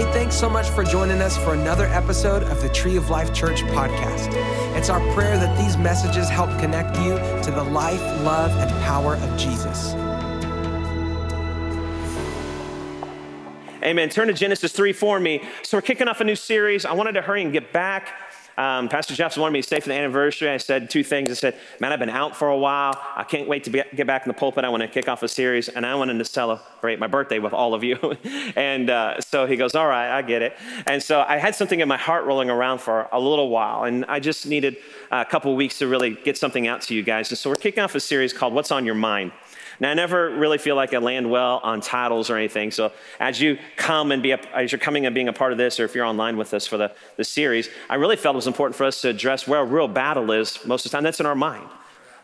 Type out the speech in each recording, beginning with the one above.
Hey, thanks so much for joining us for another episode of the Tree of Life Church podcast. It's our prayer that these messages help connect you to the life, love, and power of Jesus. Amen. Turn to Genesis 3 for me. So, we're kicking off a new series. I wanted to hurry and get back. Um, Pastor Jeffs wanted me to stay for the anniversary. I said two things. I said, Man, I've been out for a while. I can't wait to be, get back in the pulpit. I want to kick off a series, and I wanted to celebrate my birthday with all of you. and uh, so he goes, All right, I get it. And so I had something in my heart rolling around for a little while, and I just needed a couple weeks to really get something out to you guys. And so we're kicking off a series called What's on Your Mind. Now, I never really feel like I land well on titles or anything. So, as you come and be, a, as you're coming and being a part of this, or if you're online with us for the, the series, I really felt it was important for us to address where a real battle is most of the time. That's in our mind.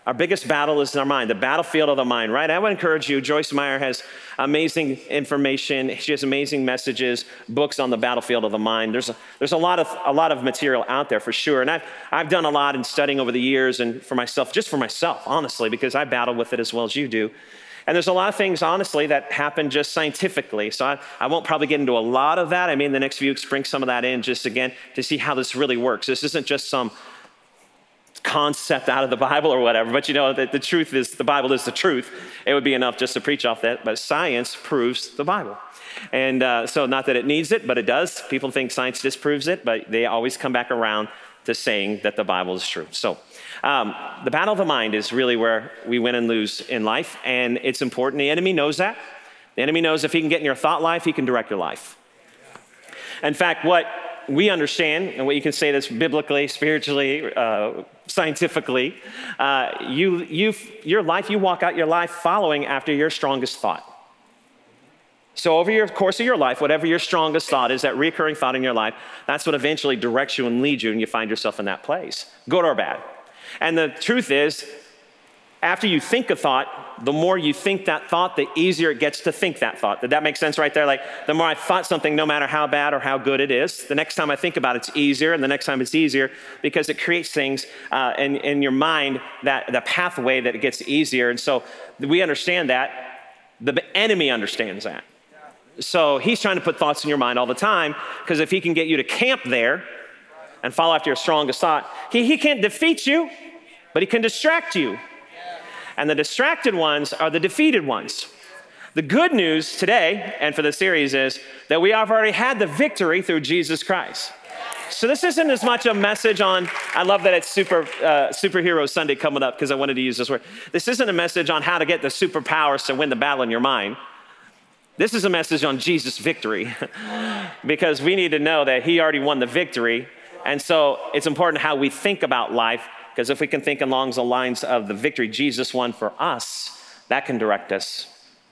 Our biggest battle is in our mind, the battlefield of the mind, right? I would encourage you. Joyce Meyer has amazing information. She has amazing messages, books on the battlefield of the mind. There's a, there's a lot of a lot of material out there for sure. And I've I've done a lot in studying over the years and for myself, just for myself, honestly, because I battle with it as well as you do. And there's a lot of things, honestly, that happen just scientifically. So I, I, won't probably get into a lot of that. I mean, the next few weeks, bring some of that in just again to see how this really works. This isn't just some concept out of the Bible or whatever. But you know, the, the truth is, the Bible is the truth. It would be enough just to preach off that, but science proves the Bible. And uh, so, not that it needs it, but it does. People think science disproves it, but they always come back around to saying that the Bible is true. So, um, the battle of the mind is really where we win and lose in life, and it's important. The enemy knows that. The enemy knows if he can get in your thought life, he can direct your life. In fact, what we understand, and what you can say this biblically, spiritually, uh, scientifically, uh, you, you, your life, you walk out your life following after your strongest thought. So, over your course of your life, whatever your strongest thought is, that recurring thought in your life, that's what eventually directs you and leads you, and you find yourself in that place, good or bad. And the truth is, after you think a thought, the more you think that thought, the easier it gets to think that thought. Did that make sense right there? Like, the more I thought something, no matter how bad or how good it is, the next time I think about it, it's easier, and the next time it's easier because it creates things uh, in, in your mind that the pathway that it gets easier. And so we understand that. The enemy understands that. So he's trying to put thoughts in your mind all the time because if he can get you to camp there and follow after your strongest thought, he, he can't defeat you, but he can distract you. And the distracted ones are the defeated ones. The good news today and for the series is that we have already had the victory through Jesus Christ. So this isn't as much a message on. I love that it's super uh, superhero Sunday coming up because I wanted to use this word. This isn't a message on how to get the superpowers to win the battle in your mind. This is a message on Jesus' victory because we need to know that He already won the victory. And so it's important how we think about life because if we can think along the lines of the victory Jesus won for us, that can direct us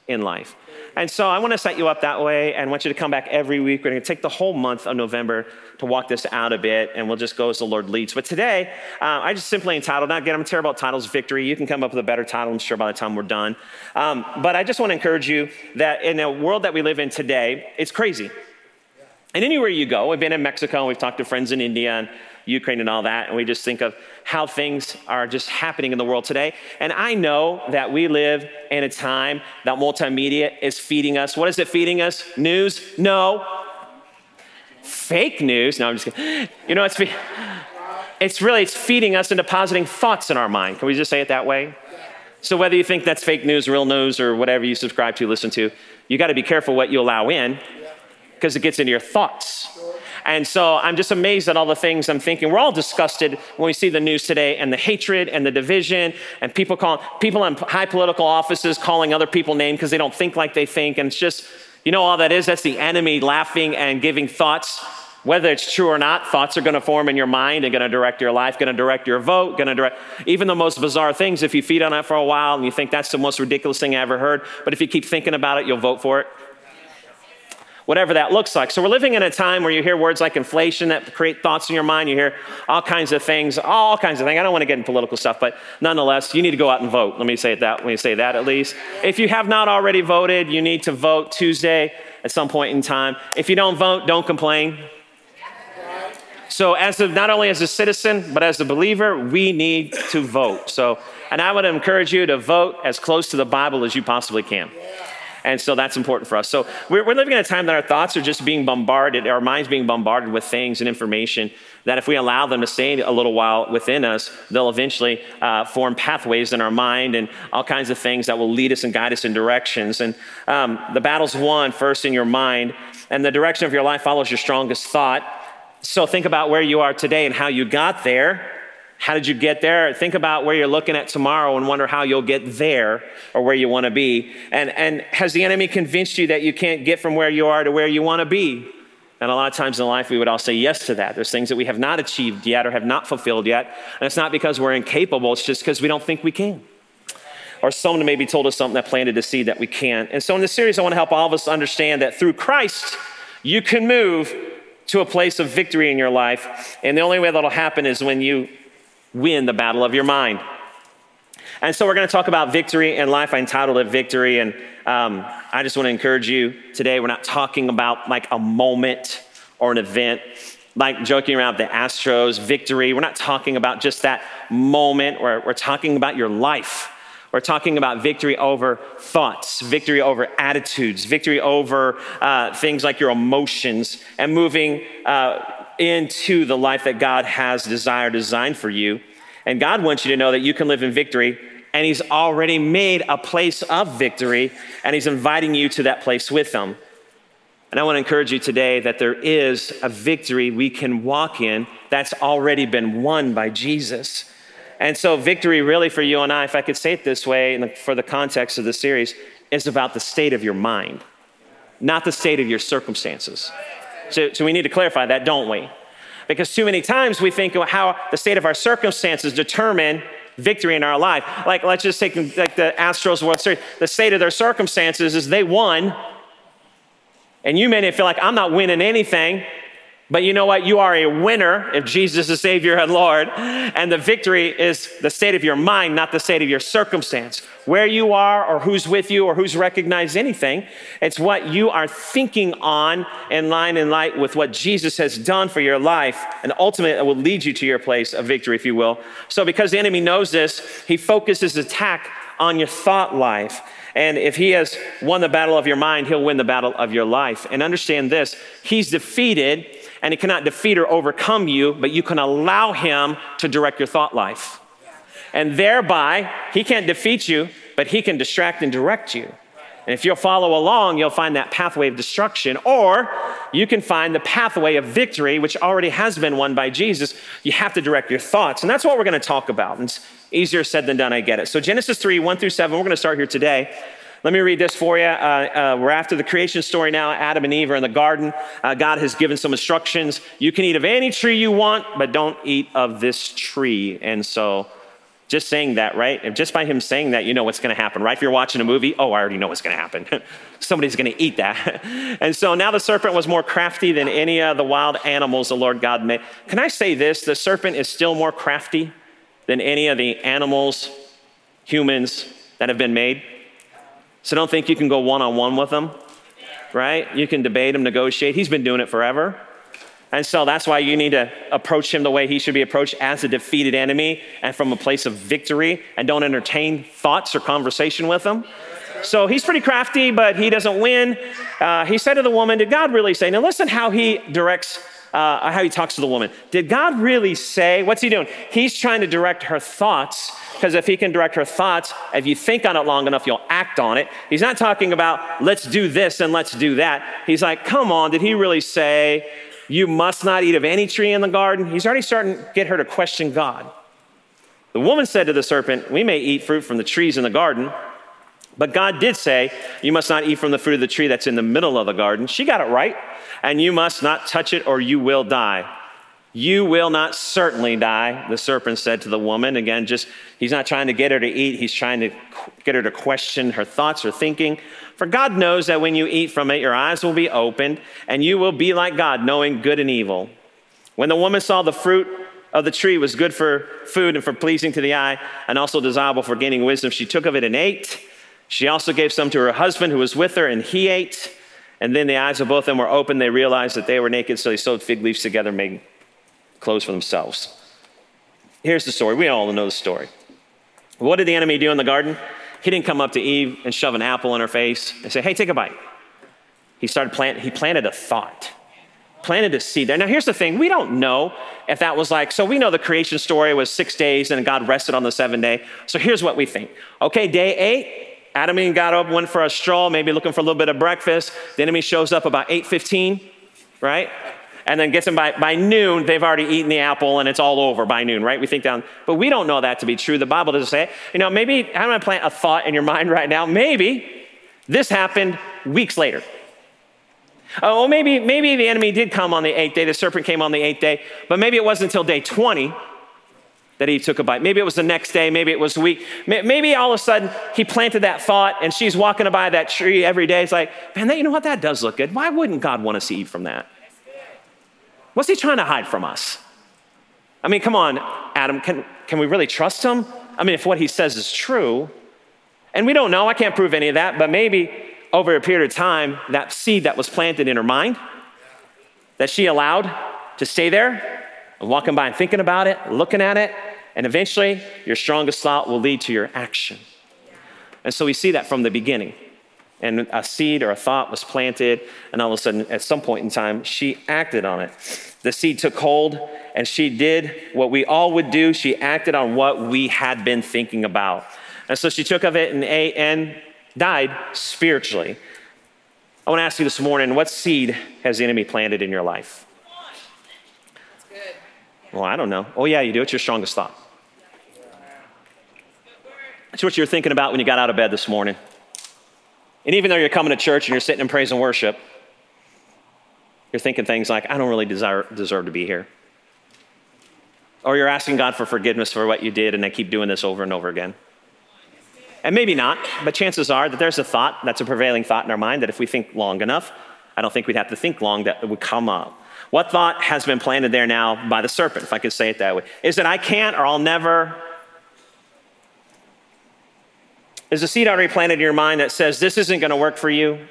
in life. And so I want to set you up that way and want you to come back every week. We're going to take the whole month of November to walk this out a bit, and we'll just go as the Lord leads. But today, uh, I just simply entitled, now again, I'm terrible at titles, Victory. You can come up with a better title, I'm sure, by the time we're done. Um, but I just want to encourage you that in a world that we live in today, it's crazy. And anywhere you go, we've been in Mexico, and we've talked to friends in India, and Ukraine and all that, and we just think of how things are just happening in the world today. And I know that we live in a time that multimedia is feeding us. What is it feeding us? News? No. Fake news? No, I'm just kidding. You know, it's, it's really, it's feeding us and depositing thoughts in our mind. Can we just say it that way? So whether you think that's fake news, real news, or whatever you subscribe to, listen to, you got to be careful what you allow in because it gets into your thoughts. And so I'm just amazed at all the things I'm thinking. We're all disgusted when we see the news today and the hatred and the division and people calling people in high political offices calling other people names because they don't think like they think. And it's just, you know, all that is that's the enemy laughing and giving thoughts. Whether it's true or not, thoughts are going to form in your mind and going to direct your life, going to direct your vote, going to direct even the most bizarre things. If you feed on that for a while and you think that's the most ridiculous thing I ever heard, but if you keep thinking about it, you'll vote for it whatever that looks like. So we're living in a time where you hear words like inflation that create thoughts in your mind. You hear all kinds of things, all kinds of things. I don't want to get into political stuff, but nonetheless, you need to go out and vote. Let me say that. Let me say that at least. If you have not already voted, you need to vote Tuesday at some point in time. If you don't vote, don't complain. So, as not only as a citizen, but as a believer, we need to vote. So, and I would encourage you to vote as close to the Bible as you possibly can. And so that's important for us. So we're, we're living in a time that our thoughts are just being bombarded, our minds being bombarded with things and information that if we allow them to stay a little while within us, they'll eventually uh, form pathways in our mind and all kinds of things that will lead us and guide us in directions. And um, the battle's won first in your mind, and the direction of your life follows your strongest thought. So think about where you are today and how you got there. How did you get there? Think about where you're looking at tomorrow and wonder how you'll get there or where you want to be. And, and has the enemy convinced you that you can't get from where you are to where you want to be? And a lot of times in life, we would all say yes to that. There's things that we have not achieved yet or have not fulfilled yet. And it's not because we're incapable, it's just because we don't think we can. Or someone maybe told us something that planted a seed that we can't. And so in this series, I want to help all of us understand that through Christ, you can move to a place of victory in your life. And the only way that'll happen is when you win the battle of your mind. And so we're going to talk about victory in life. I entitled it Victory. And um, I just want to encourage you today, we're not talking about like a moment or an event, like joking around the Astros victory. We're not talking about just that moment. We're, we're talking about your life. We're talking about victory over thoughts, victory over attitudes, victory over uh, things like your emotions, and moving uh, into the life that God has desired, designed for you. And God wants you to know that you can live in victory, and He's already made a place of victory, and He's inviting you to that place with Him. And I want to encourage you today that there is a victory we can walk in that's already been won by Jesus. And so, victory, really, for you and I, if I could say it this way, for the context of the series, is about the state of your mind, not the state of your circumstances. So, so we need to clarify that, don't we? Because too many times we think of how the state of our circumstances determine victory in our life. Like, let's just take like the Astros World Series. The state of their circumstances is they won, and you may feel like I'm not winning anything. But you know what? You are a winner if Jesus is Savior and Lord. And the victory is the state of your mind, not the state of your circumstance. Where you are, or who's with you, or who's recognized anything. It's what you are thinking on in line and light with what Jesus has done for your life. And ultimately, it will lead you to your place of victory, if you will. So, because the enemy knows this, he focuses attack on your thought life. And if he has won the battle of your mind, he'll win the battle of your life. And understand this he's defeated and he cannot defeat or overcome you, but you can allow him to direct your thought life. And thereby, he can't defeat you, but he can distract and direct you. And if you'll follow along, you'll find that pathway of destruction, or you can find the pathway of victory, which already has been won by Jesus. You have to direct your thoughts. And that's what we're going to talk about. And it's easier said than done, I get it. So, Genesis 3, 1 through 7, we're going to start here today. Let me read this for you. Uh, uh, we're after the creation story now. Adam and Eve are in the garden. Uh, God has given some instructions. You can eat of any tree you want, but don't eat of this tree. And so, just saying that, right? Just by him saying that, you know what's going to happen, right? If you're watching a movie, oh, I already know what's going to happen. Somebody's going to eat that. and so now the serpent was more crafty than any of the wild animals the Lord God made. Can I say this? The serpent is still more crafty than any of the animals, humans that have been made. So don't think you can go one on one with him, right? You can debate him, negotiate. He's been doing it forever. And so that's why you need to approach him the way he should be approached as a defeated enemy and from a place of victory and don't entertain thoughts or conversation with him. So he's pretty crafty, but he doesn't win. Uh, he said to the woman, Did God really say? Now listen how he directs, uh, how he talks to the woman. Did God really say? What's he doing? He's trying to direct her thoughts because if he can direct her thoughts, if you think on it long enough, you'll act on it. He's not talking about let's do this and let's do that. He's like, come on, did he really say you must not eat of any tree in the garden? He's already starting to get her to question God. The woman said to the serpent, We may eat fruit from the trees in the garden, but God did say, You must not eat from the fruit of the tree that's in the middle of the garden. She got it right. And you must not touch it or you will die. You will not certainly die, the serpent said to the woman. Again, just he's not trying to get her to eat, he's trying to get her to question her thoughts or thinking. For God knows that when you eat from it, your eyes will be opened, and you will be like God, knowing good and evil. When the woman saw the fruit of the tree was good for food and for pleasing to the eye, and also desirable for gaining wisdom, she took of it and ate. She also gave some to her husband who was with her, and he ate. And then the eyes of both of them were open. They realized that they were naked, so they sewed fig leaves together, made clothes for themselves. Here's the story. We all know the story. What did the enemy do in the garden? He didn't come up to Eve and shove an apple in her face and say, hey, take a bite. He started plant, he planted a thought, planted a seed there. Now, here's the thing we don't know if that was like, so we know the creation story was six days and God rested on the seventh day. So here's what we think. Okay, day eight, Adam and got up, went for a stroll, maybe looking for a little bit of breakfast. The enemy shows up about 8.15, right? And then gets them by, by noon, they've already eaten the apple and it's all over by noon, right? We think down, but we don't know that to be true. The Bible doesn't say it. You know, maybe I'm gonna plant a thought in your mind right now. Maybe this happened weeks later. Oh, maybe, maybe the enemy did come on the eighth day, the serpent came on the eighth day, but maybe it wasn't until day 20 that he took a bite. Maybe it was the next day, maybe it was a week. Maybe all of a sudden he planted that thought and she's walking by that tree every day. It's like, man, that, you know what? That does look good. Why wouldn't God want us to eat from that? What's he trying to hide from us? I mean, come on, Adam, can, can we really trust him? I mean, if what he says is true, and we don't know, I can't prove any of that, but maybe over a period of time, that seed that was planted in her mind, that she allowed to stay there, walking by and thinking about it, looking at it, and eventually your strongest thought will lead to your action. And so we see that from the beginning. And a seed or a thought was planted, and all of a sudden, at some point in time, she acted on it. The seed took hold, and she did what we all would do. She acted on what we had been thinking about. And so she took of it and ate and died spiritually. I want to ask you this morning what seed has the enemy planted in your life? Well, I don't know. Oh, yeah, you do. It's your strongest thought. That's what you were thinking about when you got out of bed this morning. And even though you're coming to church and you're sitting in praise and worship, you're thinking things like, I don't really desire, deserve to be here. Or you're asking God for forgiveness for what you did and I keep doing this over and over again. And maybe not, but chances are that there's a thought that's a prevailing thought in our mind that if we think long enough, I don't think we'd have to think long that it would come up. What thought has been planted there now by the serpent, if I could say it that way? Is that I can't or I'll never? Is a seed already planted in your mind that says this isn't going to work for you?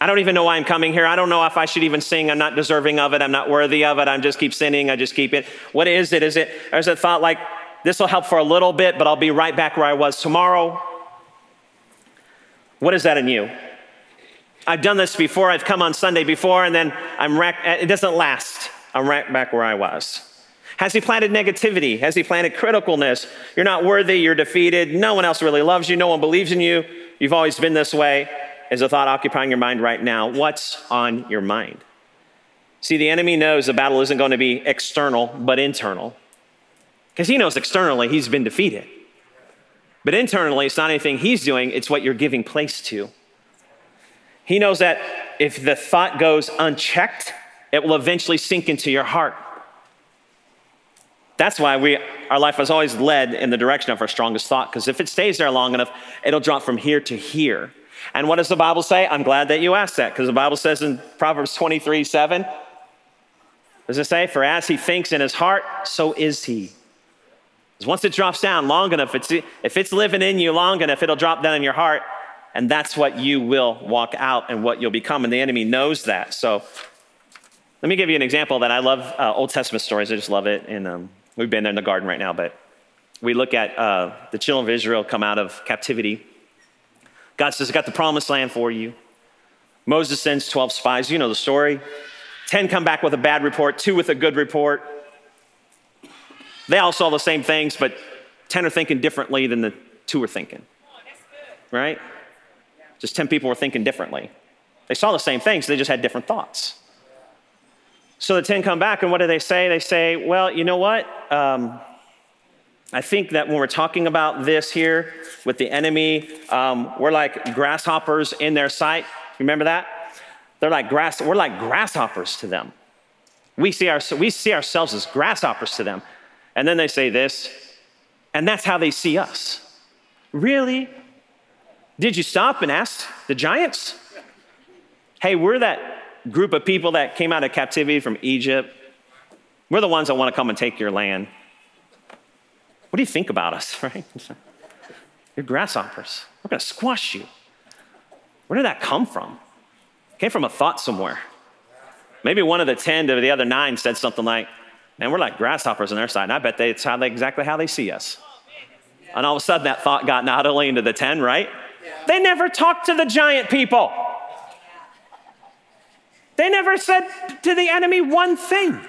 I don't even know why I'm coming here. I don't know if I should even sing. I'm not deserving of it. I'm not worthy of it. I'm just keep sinning. I just keep it. What is it? Is it, or is it thought like this will help for a little bit, but I'll be right back where I was tomorrow? What is that in you? I've done this before. I've come on Sunday before, and then I'm right, it doesn't last. I'm right back where I was. Has he planted negativity? Has he planted criticalness? You're not worthy, you're defeated, no one else really loves you, no one believes in you, you've always been this way. Is a thought occupying your mind right now? What's on your mind? See, the enemy knows the battle isn't going to be external, but internal. Because he knows externally he's been defeated. But internally, it's not anything he's doing, it's what you're giving place to. He knows that if the thought goes unchecked, it will eventually sink into your heart. That's why we, our life is always led in the direction of our strongest thought, because if it stays there long enough, it'll drop from here to here. And what does the Bible say? I'm glad that you asked that, because the Bible says in Proverbs 23 7, does it say, For as he thinks in his heart, so is he. Because once it drops down long enough, it's, if it's living in you long enough, it'll drop down in your heart and that's what you will walk out and what you'll become. And the enemy knows that. So let me give you an example that I love uh, Old Testament stories. I just love it. And um, we've been there in the garden right now, but we look at uh, the children of Israel come out of captivity. God says, I got the promised land for you. Moses sends 12 spies. You know the story. 10 come back with a bad report, two with a good report. They all saw the same things, but 10 are thinking differently than the two are thinking. Right? Just 10 people were thinking differently. They saw the same things, they just had different thoughts. So the 10 come back, and what do they say? They say, Well, you know what? Um, I think that when we're talking about this here with the enemy, um, we're like grasshoppers in their sight. Remember that? They're like grass, we're like grasshoppers to them. We see, our, we see ourselves as grasshoppers to them. And then they say this, and that's how they see us. Really? Did you stop and ask the giants? Hey, we're that group of people that came out of captivity from Egypt. We're the ones that want to come and take your land. What do you think about us, right? You're grasshoppers. We're going to squash you. Where did that come from? It came from a thought somewhere. Maybe one of the 10 to the other nine said something like, Man, we're like grasshoppers on their side. And I bet they, it's how they, exactly how they see us. And all of a sudden, that thought got not only into the 10, right? They never talked to the giant people. They never said to the enemy one thing.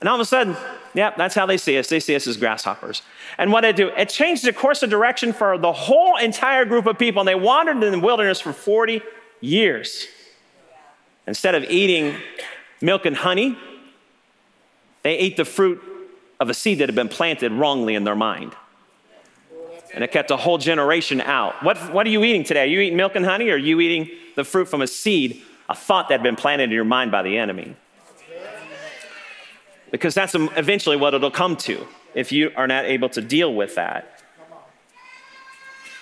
And all of a sudden, yeah, that's how they see us. They see us as grasshoppers. And what it do? It changed the course of direction for the whole entire group of people. And they wandered in the wilderness for 40 years. Instead of eating milk and honey, they ate the fruit of a seed that had been planted wrongly in their mind. And it kept a whole generation out. What, what are you eating today? Are you eating milk and honey or are you eating the fruit from a seed, a thought that had been planted in your mind by the enemy? Because that's eventually what it'll come to if you are not able to deal with that.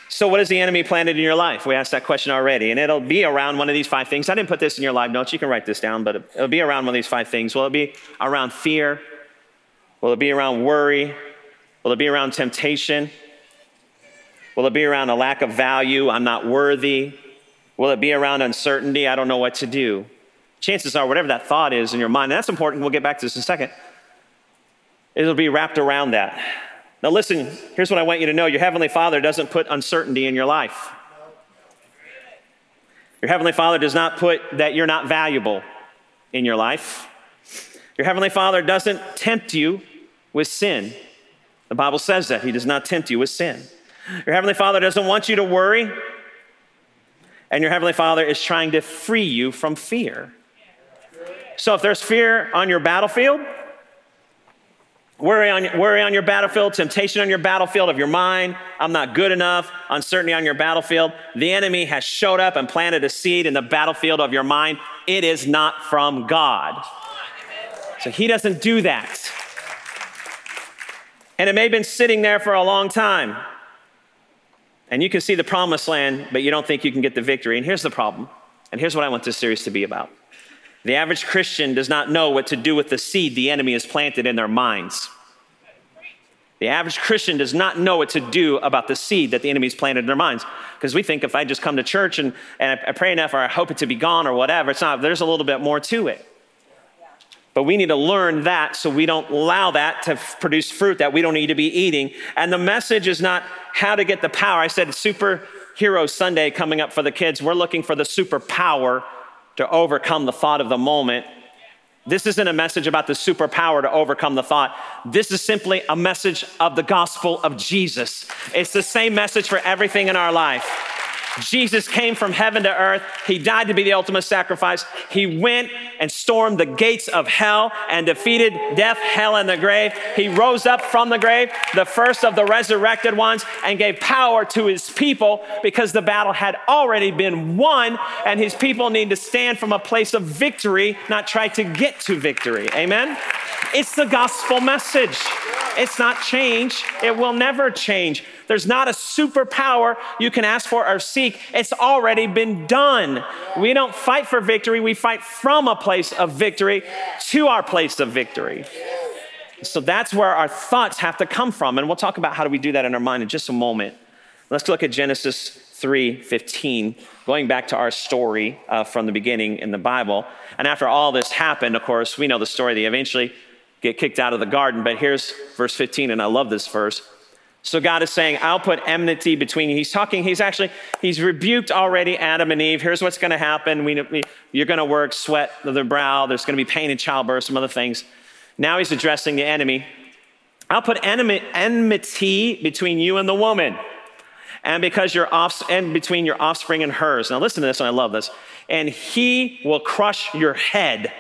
So, what is the enemy planted in your life? We asked that question already, and it'll be around one of these five things. I didn't put this in your live notes. You can write this down, but it'll be around one of these five things. Will it be around fear? Will it be around worry? Will it be around temptation? Will it be around a lack of value? I'm not worthy. Will it be around uncertainty? I don't know what to do. Chances are, whatever that thought is in your mind, and that's important, we'll get back to this in a second, it'll be wrapped around that. Now, listen, here's what I want you to know your Heavenly Father doesn't put uncertainty in your life. Your Heavenly Father does not put that you're not valuable in your life. Your Heavenly Father doesn't tempt you with sin. The Bible says that. He does not tempt you with sin. Your Heavenly Father doesn't want you to worry, and your Heavenly Father is trying to free you from fear. So if there's fear on your battlefield, worry on, worry on your battlefield, temptation on your battlefield of your mind, I'm not good enough, uncertainty on your battlefield, the enemy has showed up and planted a seed in the battlefield of your mind. It is not from God. So he doesn't do that. And it may have been sitting there for a long time. And you can see the promised land, but you don't think you can get the victory. And here's the problem. And here's what I want this series to be about. The average Christian does not know what to do with the seed the enemy has planted in their minds. The average Christian does not know what to do about the seed that the enemy's planted in their minds. Because we think if I just come to church and, and I pray enough or I hope it to be gone or whatever, it's not, there's a little bit more to it. But we need to learn that so we don't allow that to produce fruit that we don't need to be eating. And the message is not how to get the power. I said superhero Sunday coming up for the kids. We're looking for the superpower to overcome the thought of the moment. This isn't a message about the superpower to overcome the thought. This is simply a message of the gospel of Jesus. It's the same message for everything in our life. Jesus came from heaven to earth. He died to be the ultimate sacrifice. He went and stormed the gates of hell and defeated death, hell, and the grave. He rose up from the grave, the first of the resurrected ones, and gave power to his people because the battle had already been won, and his people need to stand from a place of victory, not try to get to victory. Amen? It's the gospel message. It's not change, it will never change. There's not a superpower you can ask for or seek. It's already been done. We don't fight for victory, we fight from a place of victory to our place of victory. So that's where our thoughts have to come from. And we'll talk about how do we do that in our mind in just a moment. Let's look at Genesis 3:15, going back to our story uh, from the beginning in the Bible. And after all this happened, of course, we know the story. They eventually get kicked out of the garden. But here's verse 15, and I love this verse. So God is saying, I'll put enmity between you. He's talking, he's actually, he's rebuked already Adam and Eve. Here's what's going to happen. We, we, you're going to work sweat the brow. There's going to be pain in childbirth, some other things. Now he's addressing the enemy. I'll put enmity between you and the woman, and because your off, and between your offspring and hers. Now listen to this, and I love this. And he will crush your head.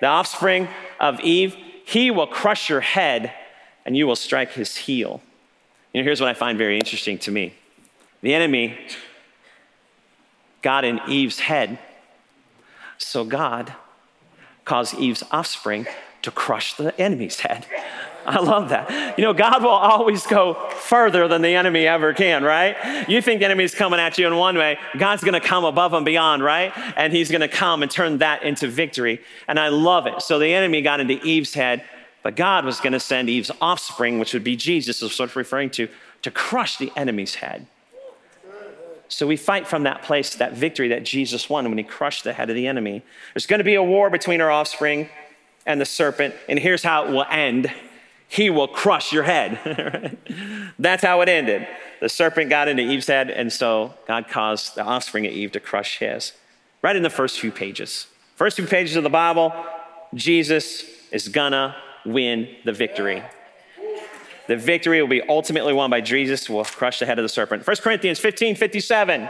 The offspring of Eve, he will crush your head, and you will strike his heel. You know, here's what I find very interesting to me the enemy got in Eve's head, so God caused Eve's offspring to crush the enemy's head. I love that. You know, God will always go further than the enemy ever can, right? You think the enemy's coming at you in one way, God's gonna come above and beyond, right? And he's gonna come and turn that into victory. And I love it. So the enemy got into Eve's head, but God was going to send Eve's offspring, which would be Jesus, is what referring to, to crush the enemy's head. So we fight from that place, that victory that Jesus won when he crushed the head of the enemy. There's going to be a war between our offspring and the serpent, and here's how it will end he will crush your head. That's how it ended. The serpent got into Eve's head, and so God caused the offspring of Eve to crush his. Right in the first few pages. First few pages of the Bible, Jesus is gonna win the victory. The victory will be ultimately won by Jesus, who will crush the head of the serpent. 1 Corinthians 15 57.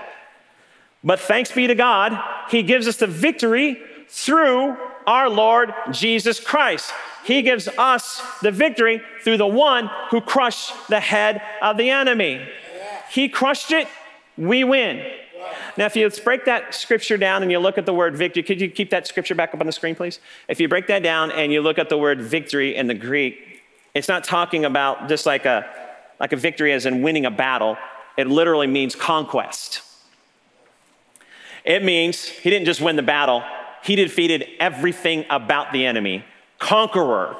But thanks be to God, He gives us the victory through our Lord Jesus Christ. He gives us the victory through the one who crushed the head of the enemy. He crushed it, we win. Now, if you break that scripture down and you look at the word victory, could you keep that scripture back up on the screen, please? If you break that down and you look at the word victory in the Greek, it's not talking about just like a, like a victory as in winning a battle. It literally means conquest. It means he didn't just win the battle, he defeated everything about the enemy conqueror,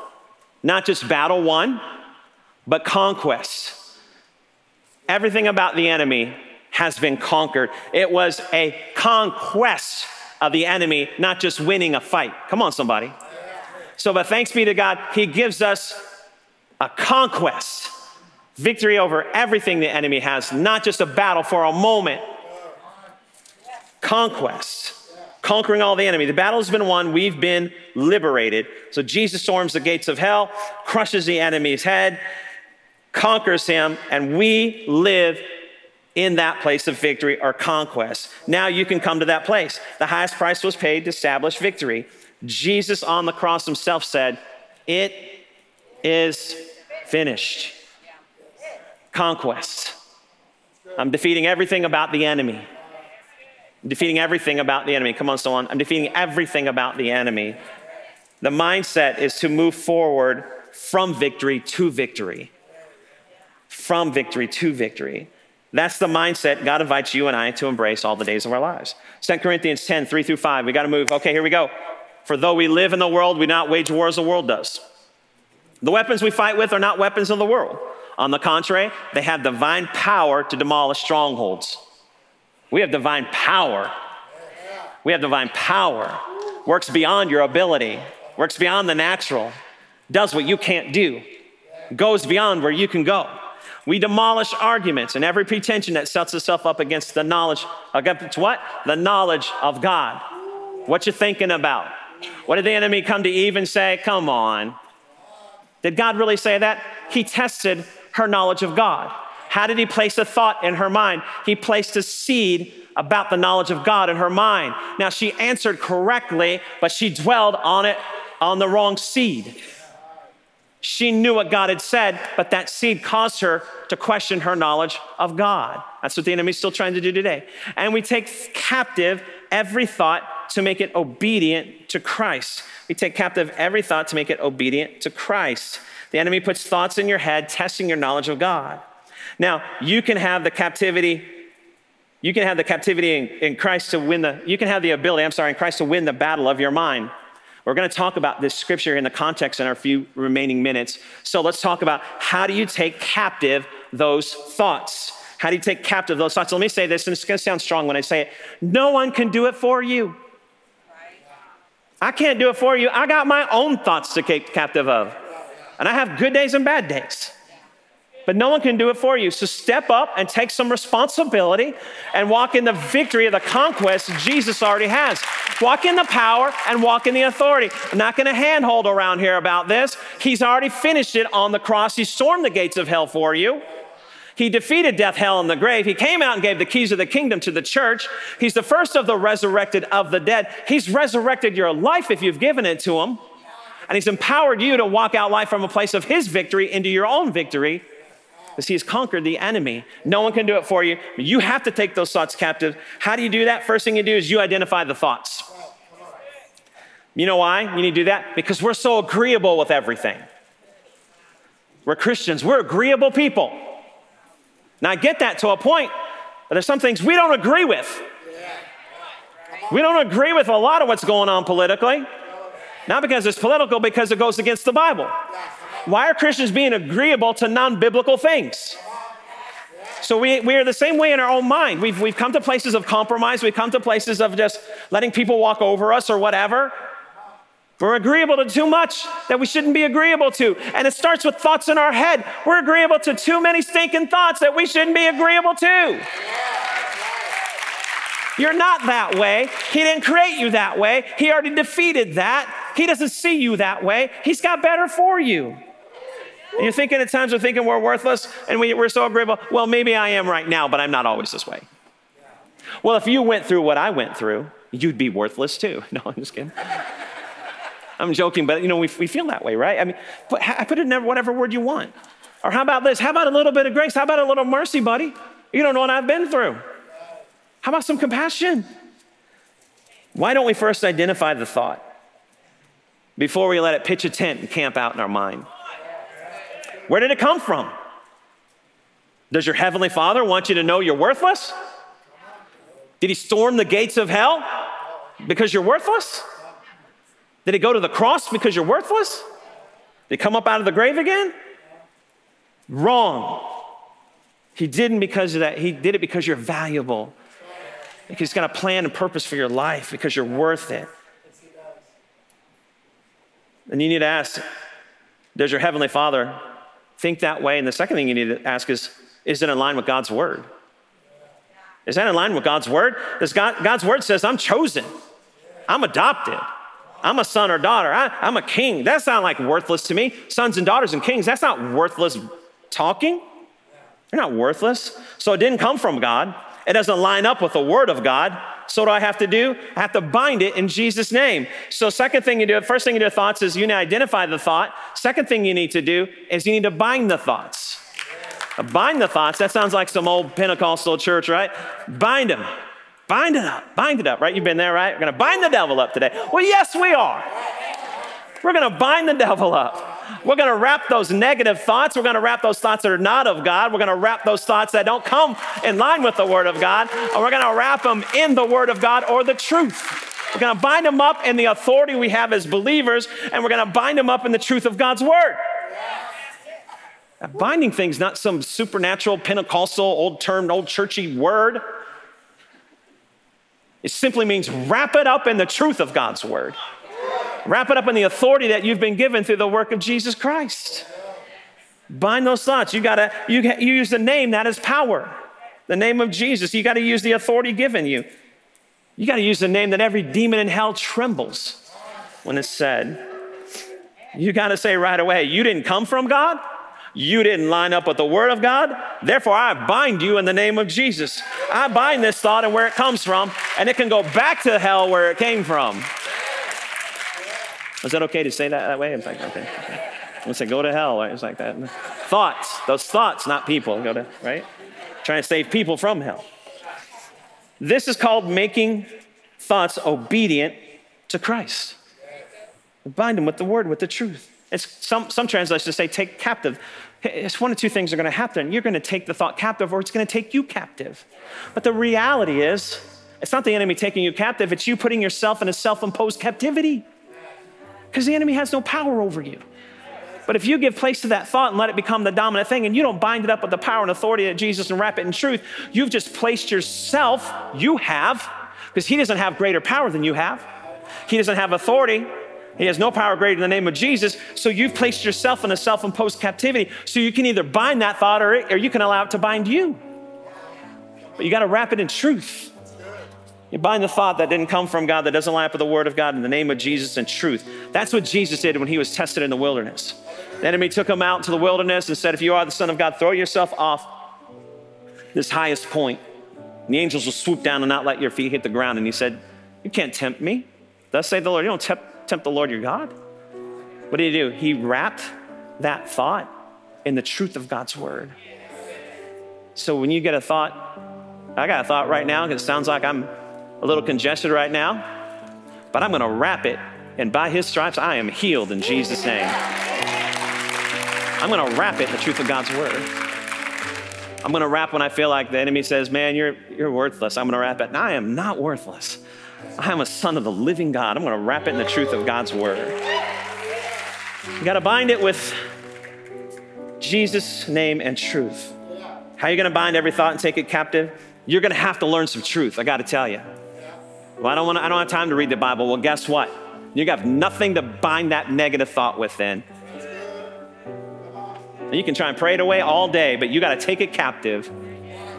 not just battle won, but conquest. Everything about the enemy has been conquered. It was a conquest of the enemy, not just winning a fight. Come on, somebody. So, but thanks be to God, He gives us a conquest, victory over everything the enemy has, not just a battle for a moment. Conquest conquering all the enemy. The battle's been won, we've been liberated. So Jesus storms the gates of hell, crushes the enemy's head, conquers him, and we live in that place of victory or conquest. Now you can come to that place. The highest price was paid to establish victory. Jesus on the cross himself said, It is finished. Conquest. I'm defeating everything about the enemy. I'm defeating everything about the enemy. Come on, someone. I'm defeating everything about the enemy. The mindset is to move forward from victory to victory. From victory to victory. That's the mindset God invites you and I to embrace all the days of our lives. 2 Corinthians 10, 3 through 5. We got to move. Okay, here we go. For though we live in the world, we not wage war as the world does. The weapons we fight with are not weapons of the world. On the contrary, they have divine power to demolish strongholds. We have divine power. We have divine power. Works beyond your ability, works beyond the natural, does what you can't do, goes beyond where you can go. We demolish arguments and every pretension that sets itself up against the knowledge, against what? The knowledge of God. What you thinking about? What did the enemy come to Eve and say? Come on. Did God really say that? He tested her knowledge of God. How did he place a thought in her mind? He placed a seed about the knowledge of God in her mind. Now she answered correctly, but she dwelled on it on the wrong seed. She knew what God had said, but that seed caused her to question her knowledge of God. That's what the enemy's still trying to do today. And we take captive every thought to make it obedient to Christ. We take captive every thought to make it obedient to Christ. The enemy puts thoughts in your head, testing your knowledge of God. Now, you can have the captivity, you can have the captivity in, in Christ to win the, you can have the ability, I'm sorry, in Christ to win the battle of your mind. We're going to talk about this scripture in the context in our few remaining minutes. So let's talk about how do you take captive those thoughts? How do you take captive those thoughts? Let me say this, and it's going to sound strong when I say it. No one can do it for you. I can't do it for you. I got my own thoughts to take captive of. And I have good days and bad days but no one can do it for you. So step up and take some responsibility and walk in the victory of the conquest Jesus already has. Walk in the power and walk in the authority. I'm not going to handhold around here about this. He's already finished it on the cross. He stormed the gates of hell for you. He defeated death, hell, and the grave. He came out and gave the keys of the kingdom to the church. He's the first of the resurrected of the dead. He's resurrected your life if you've given it to him. And he's empowered you to walk out life from a place of his victory into your own victory because he has conquered the enemy. No one can do it for you. You have to take those thoughts captive. How do you do that? First thing you do is you identify the thoughts. You know why you need to do that? Because we're so agreeable with everything. We're Christians, we're agreeable people. Now, I get that to a point, but there's some things we don't agree with. We don't agree with a lot of what's going on politically. Not because it's political, because it goes against the Bible. Why are Christians being agreeable to non biblical things? So we, we are the same way in our own mind. We've, we've come to places of compromise. We've come to places of just letting people walk over us or whatever. We're agreeable to too much that we shouldn't be agreeable to. And it starts with thoughts in our head. We're agreeable to too many stinking thoughts that we shouldn't be agreeable to. You're not that way. He didn't create you that way. He already defeated that. He doesn't see you that way. He's got better for you. And you're thinking at times we're thinking we're worthless and we, we're so agreeable. Well, maybe I am right now, but I'm not always this way. Well, if you went through what I went through, you'd be worthless too. No, I'm just kidding. I'm joking, but you know, we, we feel that way, right? I mean, put, I put it in whatever word you want. Or how about this? How about a little bit of grace? How about a little mercy, buddy? You don't know what I've been through. How about some compassion? Why don't we first identify the thought before we let it pitch a tent and camp out in our mind? Where did it come from? Does your Heavenly Father want you to know you're worthless? Did He storm the gates of hell because you're worthless? Did he go to the cross because you're worthless? Did he come up out of the grave again? Wrong. He didn't because of that. He did it because you're valuable. Because He's got a plan and purpose for your life because you're worth it. And you need to ask, does your Heavenly Father think that way? And the second thing you need to ask is, is it in line with God's Word? Is that in line with God's Word? Does God, God's Word says, I'm chosen, I'm adopted. I'm a son or daughter. I, am a king. That's not like worthless to me. Sons and daughters and kings, that's not worthless talking. They're not worthless. So it didn't come from God. It doesn't line up with the word of God. So what do I have to do? I have to bind it in Jesus' name. So second thing you do, first thing you do thoughts is you need to identify the thought. Second thing you need to do is you need to bind the thoughts. Bind the thoughts, that sounds like some old Pentecostal church, right? Bind them. Bind it up, bind it up, right? You've been there, right? We're gonna bind the devil up today. Well, yes, we are. We're gonna bind the devil up. We're gonna wrap those negative thoughts. We're gonna wrap those thoughts that are not of God. We're gonna wrap those thoughts that don't come in line with the Word of God. And we're gonna wrap them in the Word of God or the truth. We're gonna bind them up in the authority we have as believers, and we're gonna bind them up in the truth of God's Word. Now, binding things, not some supernatural Pentecostal, old term, old churchy word. It simply means wrap it up in the truth of God's word. Wrap it up in the authority that you've been given through the work of Jesus Christ. Bind those thoughts. You gotta you, you use the name that is power. The name of Jesus. You gotta use the authority given you. You gotta use the name that every demon in hell trembles when it's said. You gotta say right away, you didn't come from God. You didn't line up with the Word of God. Therefore, I bind you in the name of Jesus. I bind this thought and where it comes from, and it can go back to hell where it came from. Is that okay to say that that way? It's like, okay. okay. I'm say, go to hell. Right? It's like that. Thoughts, those thoughts, not people. Go to, right? Trying to save people from hell. This is called making thoughts obedient to Christ. Bind them with the word, with the truth. It's some, some translations say take captive. It's one of two things are going to happen. You're going to take the thought captive, or it's going to take you captive. But the reality is, it's not the enemy taking you captive, it's you putting yourself in a self imposed captivity. Because the enemy has no power over you. But if you give place to that thought and let it become the dominant thing, and you don't bind it up with the power and authority of Jesus and wrap it in truth, you've just placed yourself, you have, because he doesn't have greater power than you have. He doesn't have authority he has no power greater than the name of Jesus. So you've placed yourself in a self imposed captivity. So you can either bind that thought or, or you can allow it to bind you. But you got to wrap it in truth. You bind the thought that didn't come from God, that doesn't line up with the Word of God in the name of Jesus and truth. That's what Jesus did when he was tested in the wilderness. The enemy took him out to the wilderness and said, If you are the Son of God, throw yourself off this highest point. And the angels will swoop down and not let your feet hit the ground. And he said, You can't tempt me. Thus say the Lord. You don't tempt tempt the Lord your God? What did he do? He wrapped that thought in the truth of God's word. So when you get a thought, I got a thought right now because it sounds like I'm a little congested right now, but I'm going to wrap it, and by his stripes, I am healed in Jesus' name. I'm going to wrap it in the truth of God's word. I'm going to wrap when I feel like the enemy says, Man, you're, you're worthless. I'm going to wrap it. And I am not worthless. I am a son of the living God. I'm going to wrap it in the truth of God's word. You got to bind it with Jesus' name and truth. How are you going to bind every thought and take it captive? You're going to have to learn some truth. I got to tell you. Well, I don't want. I don't have time to read the Bible. Well, guess what? You have nothing to bind that negative thought within. And you can try and pray it away all day, but you got to take it captive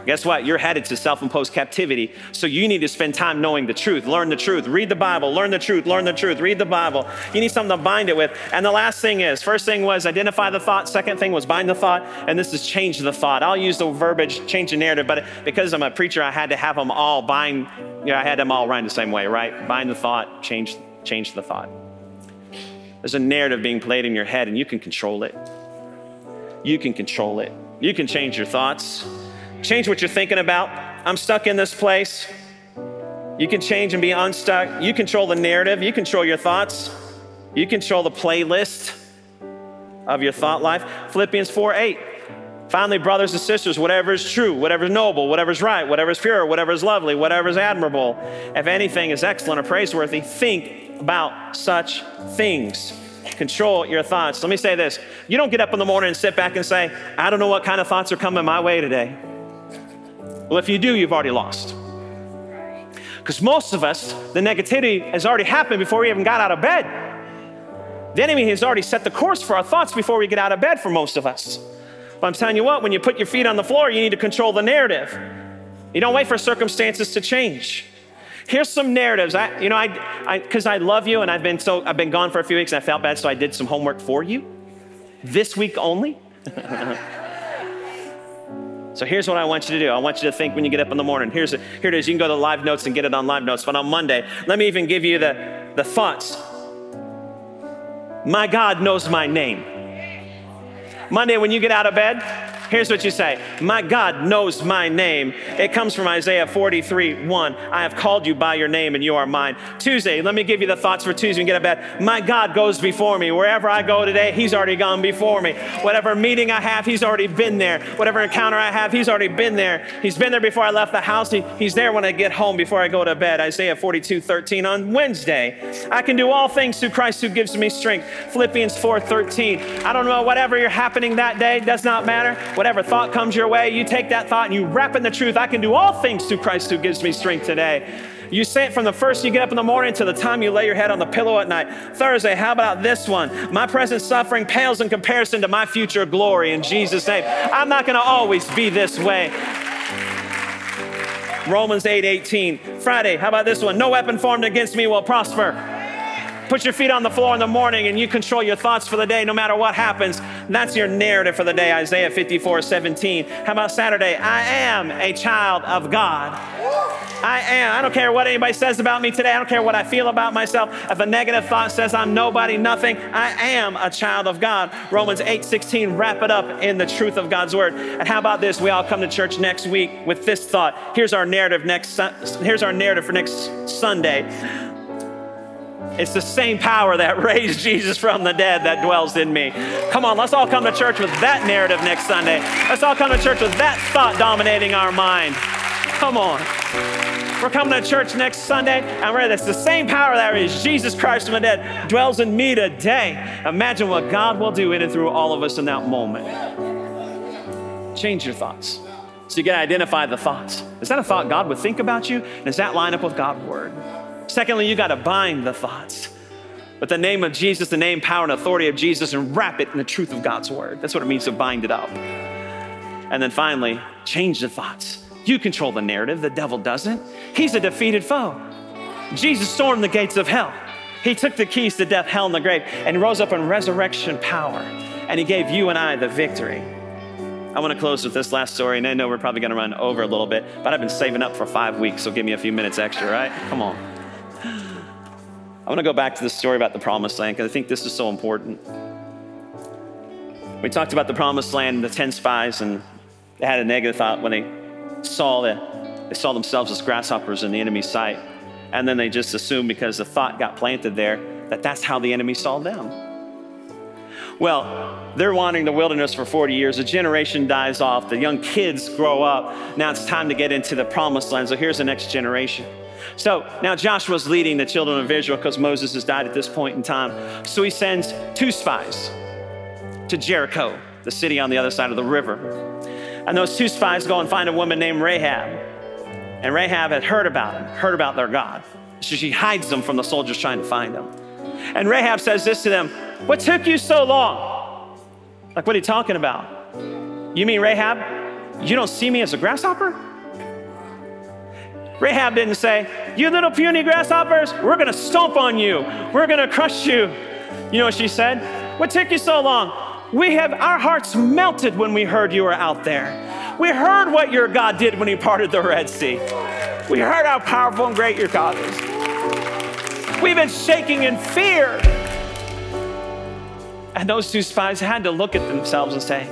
Guess what? You're headed to self imposed captivity. So you need to spend time knowing the truth, learn the truth, read the Bible, learn the truth, learn the truth, read the Bible. You need something to bind it with. And the last thing is first thing was identify the thought, second thing was bind the thought, and this is change the thought. I'll use the verbiage, change the narrative, but because I'm a preacher, I had to have them all bind, you know, I had them all rhyme the same way, right? Bind the thought, change, change the thought. There's a narrative being played in your head, and you can control it. You can control it. You can change your thoughts. Change what you're thinking about. I'm stuck in this place. You can change and be unstuck. You control the narrative. You control your thoughts. You control the playlist of your thought life. Philippians 4 8. Finally, brothers and sisters, whatever is true, whatever is noble, whatever is right, whatever is pure, whatever is lovely, whatever is admirable, if anything is excellent or praiseworthy, think about such things. Control your thoughts. Let me say this you don't get up in the morning and sit back and say, I don't know what kind of thoughts are coming my way today. Well, if you do, you've already lost. Because most of us, the negativity has already happened before we even got out of bed. The enemy has already set the course for our thoughts before we get out of bed for most of us. But I'm telling you what, when you put your feet on the floor, you need to control the narrative. You don't wait for circumstances to change. Here's some narratives. I, you know, I, I because I, I love you, and I've been so I've been gone for a few weeks, and I felt bad, so I did some homework for you. This week only. So here's what I want you to do. I want you to think when you get up in the morning. Here's. Here it is. You can go to Live Notes and get it on Live Notes. But on Monday, let me even give you the, the thoughts. My God knows my name. Monday, when you get out of bed, Here's what you say My God knows my name. It comes from Isaiah 43 1. I have called you by your name and you are mine. Tuesday, let me give you the thoughts for Tuesday and get a bed. My God goes before me. Wherever I go today, He's already gone before me. Whatever meeting I have, He's already been there. Whatever encounter I have, He's already been there. He's been there before I left the house. He, he's there when I get home before I go to bed. Isaiah 42 13. On Wednesday, I can do all things through Christ who gives me strength. Philippians 4 13. I don't know, whatever you're happening that day, does not matter. Whatever thought comes your way, you take that thought and you wrap in the truth. I can do all things through Christ who gives me strength today. You say it from the first you get up in the morning to the time you lay your head on the pillow at night. Thursday, how about this one? My present suffering pales in comparison to my future glory in Jesus' name. I'm not going to always be this way. Romans 8 18. Friday, how about this one? No weapon formed against me will prosper. Put your feet on the floor in the morning and you control your thoughts for the day no matter what happens. That's your narrative for the day, Isaiah 54 17. How about Saturday? I am a child of God. I am. I don't care what anybody says about me today. I don't care what I feel about myself. If a negative thought says I'm nobody, nothing, I am a child of God. Romans 8 16, wrap it up in the truth of God's word. And how about this? We all come to church next week with this thought. Here's our narrative next here's our narrative for next Sunday. It's the same power that raised Jesus from the dead that dwells in me. Come on, let's all come to church with that narrative next Sunday. Let's all come to church with that thought dominating our mind. Come on. We're coming to church next Sunday, and we're that's the same power that raised Jesus Christ from the dead dwells in me today. Imagine what God will do in and through all of us in that moment. Change your thoughts. So you got to identify the thoughts. Is that a thought God would think about you? Does that line up with God's word? Secondly, you got to bind the thoughts with the name of Jesus, the name, power, and authority of Jesus, and wrap it in the truth of God's word. That's what it means to bind it up. And then finally, change the thoughts. You control the narrative, the devil doesn't. He's a defeated foe. Jesus stormed the gates of hell. He took the keys to death, hell, and the grave, and rose up in resurrection power. And he gave you and I the victory. I want to close with this last story, and I know we're probably going to run over a little bit, but I've been saving up for five weeks, so give me a few minutes extra, right? Come on. I want to go back to the story about the promised land because I think this is so important. We talked about the promised land, and the 10 spies, and they had a negative thought when they saw that they saw themselves as grasshoppers in the enemy's sight. And then they just assumed because the thought got planted there that that's how the enemy saw them. Well, they're wandering the wilderness for 40 years. A generation dies off. The young kids grow up. Now it's time to get into the promised land. So here's the next generation. So now Joshua's leading the children of Israel because Moses has died at this point in time. So he sends two spies to Jericho, the city on the other side of the river. And those two spies go and find a woman named Rahab. And Rahab had heard about him, heard about their God. So she hides them from the soldiers trying to find them. And Rahab says this to them What took you so long? Like, what are you talking about? You mean, Rahab, you don't see me as a grasshopper? Rahab didn't say, You little puny grasshoppers, we're gonna stomp on you, we're gonna crush you. You know what she said? What took you so long? We have our hearts melted when we heard you were out there. We heard what your God did when he parted the Red Sea. We heard how powerful and great your God is. We've been shaking in fear. And those two spies had to look at themselves and say,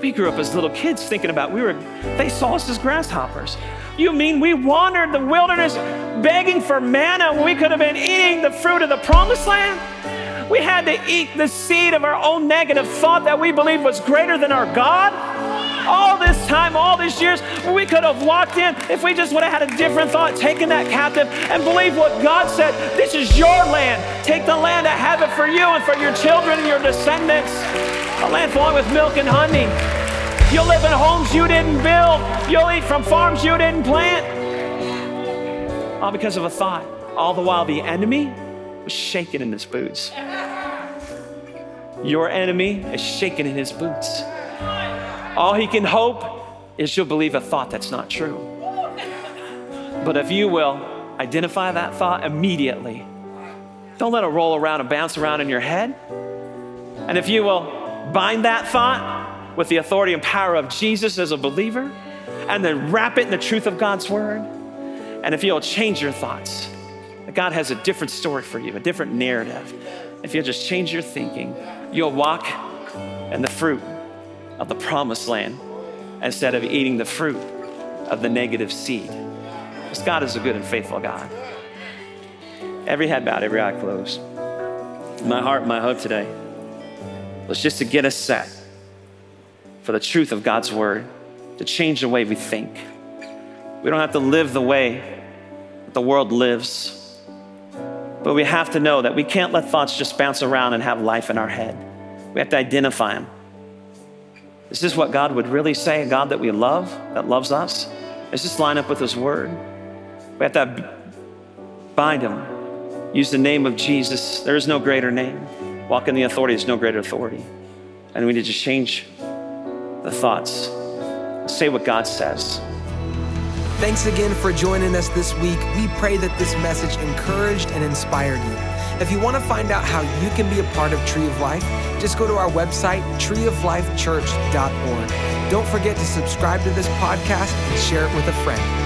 We grew up as little kids thinking about we were they saw us as grasshoppers. You mean we wandered the wilderness begging for manna when we could have been eating the fruit of the promised land? We had to eat the seed of our own negative thought that we believed was greater than our God. All this time, all these years, we could have walked in if we just would have had a different thought, taken that captive, and believed what God said. This is your land. Take the land. I have it for you and for your children and your descendants. A land flowing with milk and honey. You'll live in homes you didn't build. You'll eat from farms you didn't plant. All because of a thought. All the while, the enemy was shaking in his boots. Your enemy is shaking in his boots. All he can hope is you'll believe a thought that's not true. But if you will identify that thought immediately, don't let it roll around and bounce around in your head. And if you will bind that thought with the authority and power of Jesus as a believer, and then wrap it in the truth of God's word. And if you'll change your thoughts, God has a different story for you, a different narrative. If you'll just change your thinking, you'll walk in the fruit of the promised land instead of eating the fruit of the negative seed. Because God is a good and faithful God. Every head bowed, every eye closed. My heart, my hope today was just to get us set for the truth of God's word, to change the way we think. We don't have to live the way that the world lives, but we have to know that we can't let thoughts just bounce around and have life in our head. We have to identify them. Is this what God would really say? A God that we love, that loves us? Does this line up with His word? We have to bind Him, use the name of Jesus. There is no greater name. Walk in the authority, there's no greater authority. And we need to change the thoughts. Say what God says. Thanks again for joining us this week. We pray that this message encouraged and inspired you. If you want to find out how you can be a part of Tree of Life, just go to our website, treeoflifechurch.org. Don't forget to subscribe to this podcast and share it with a friend.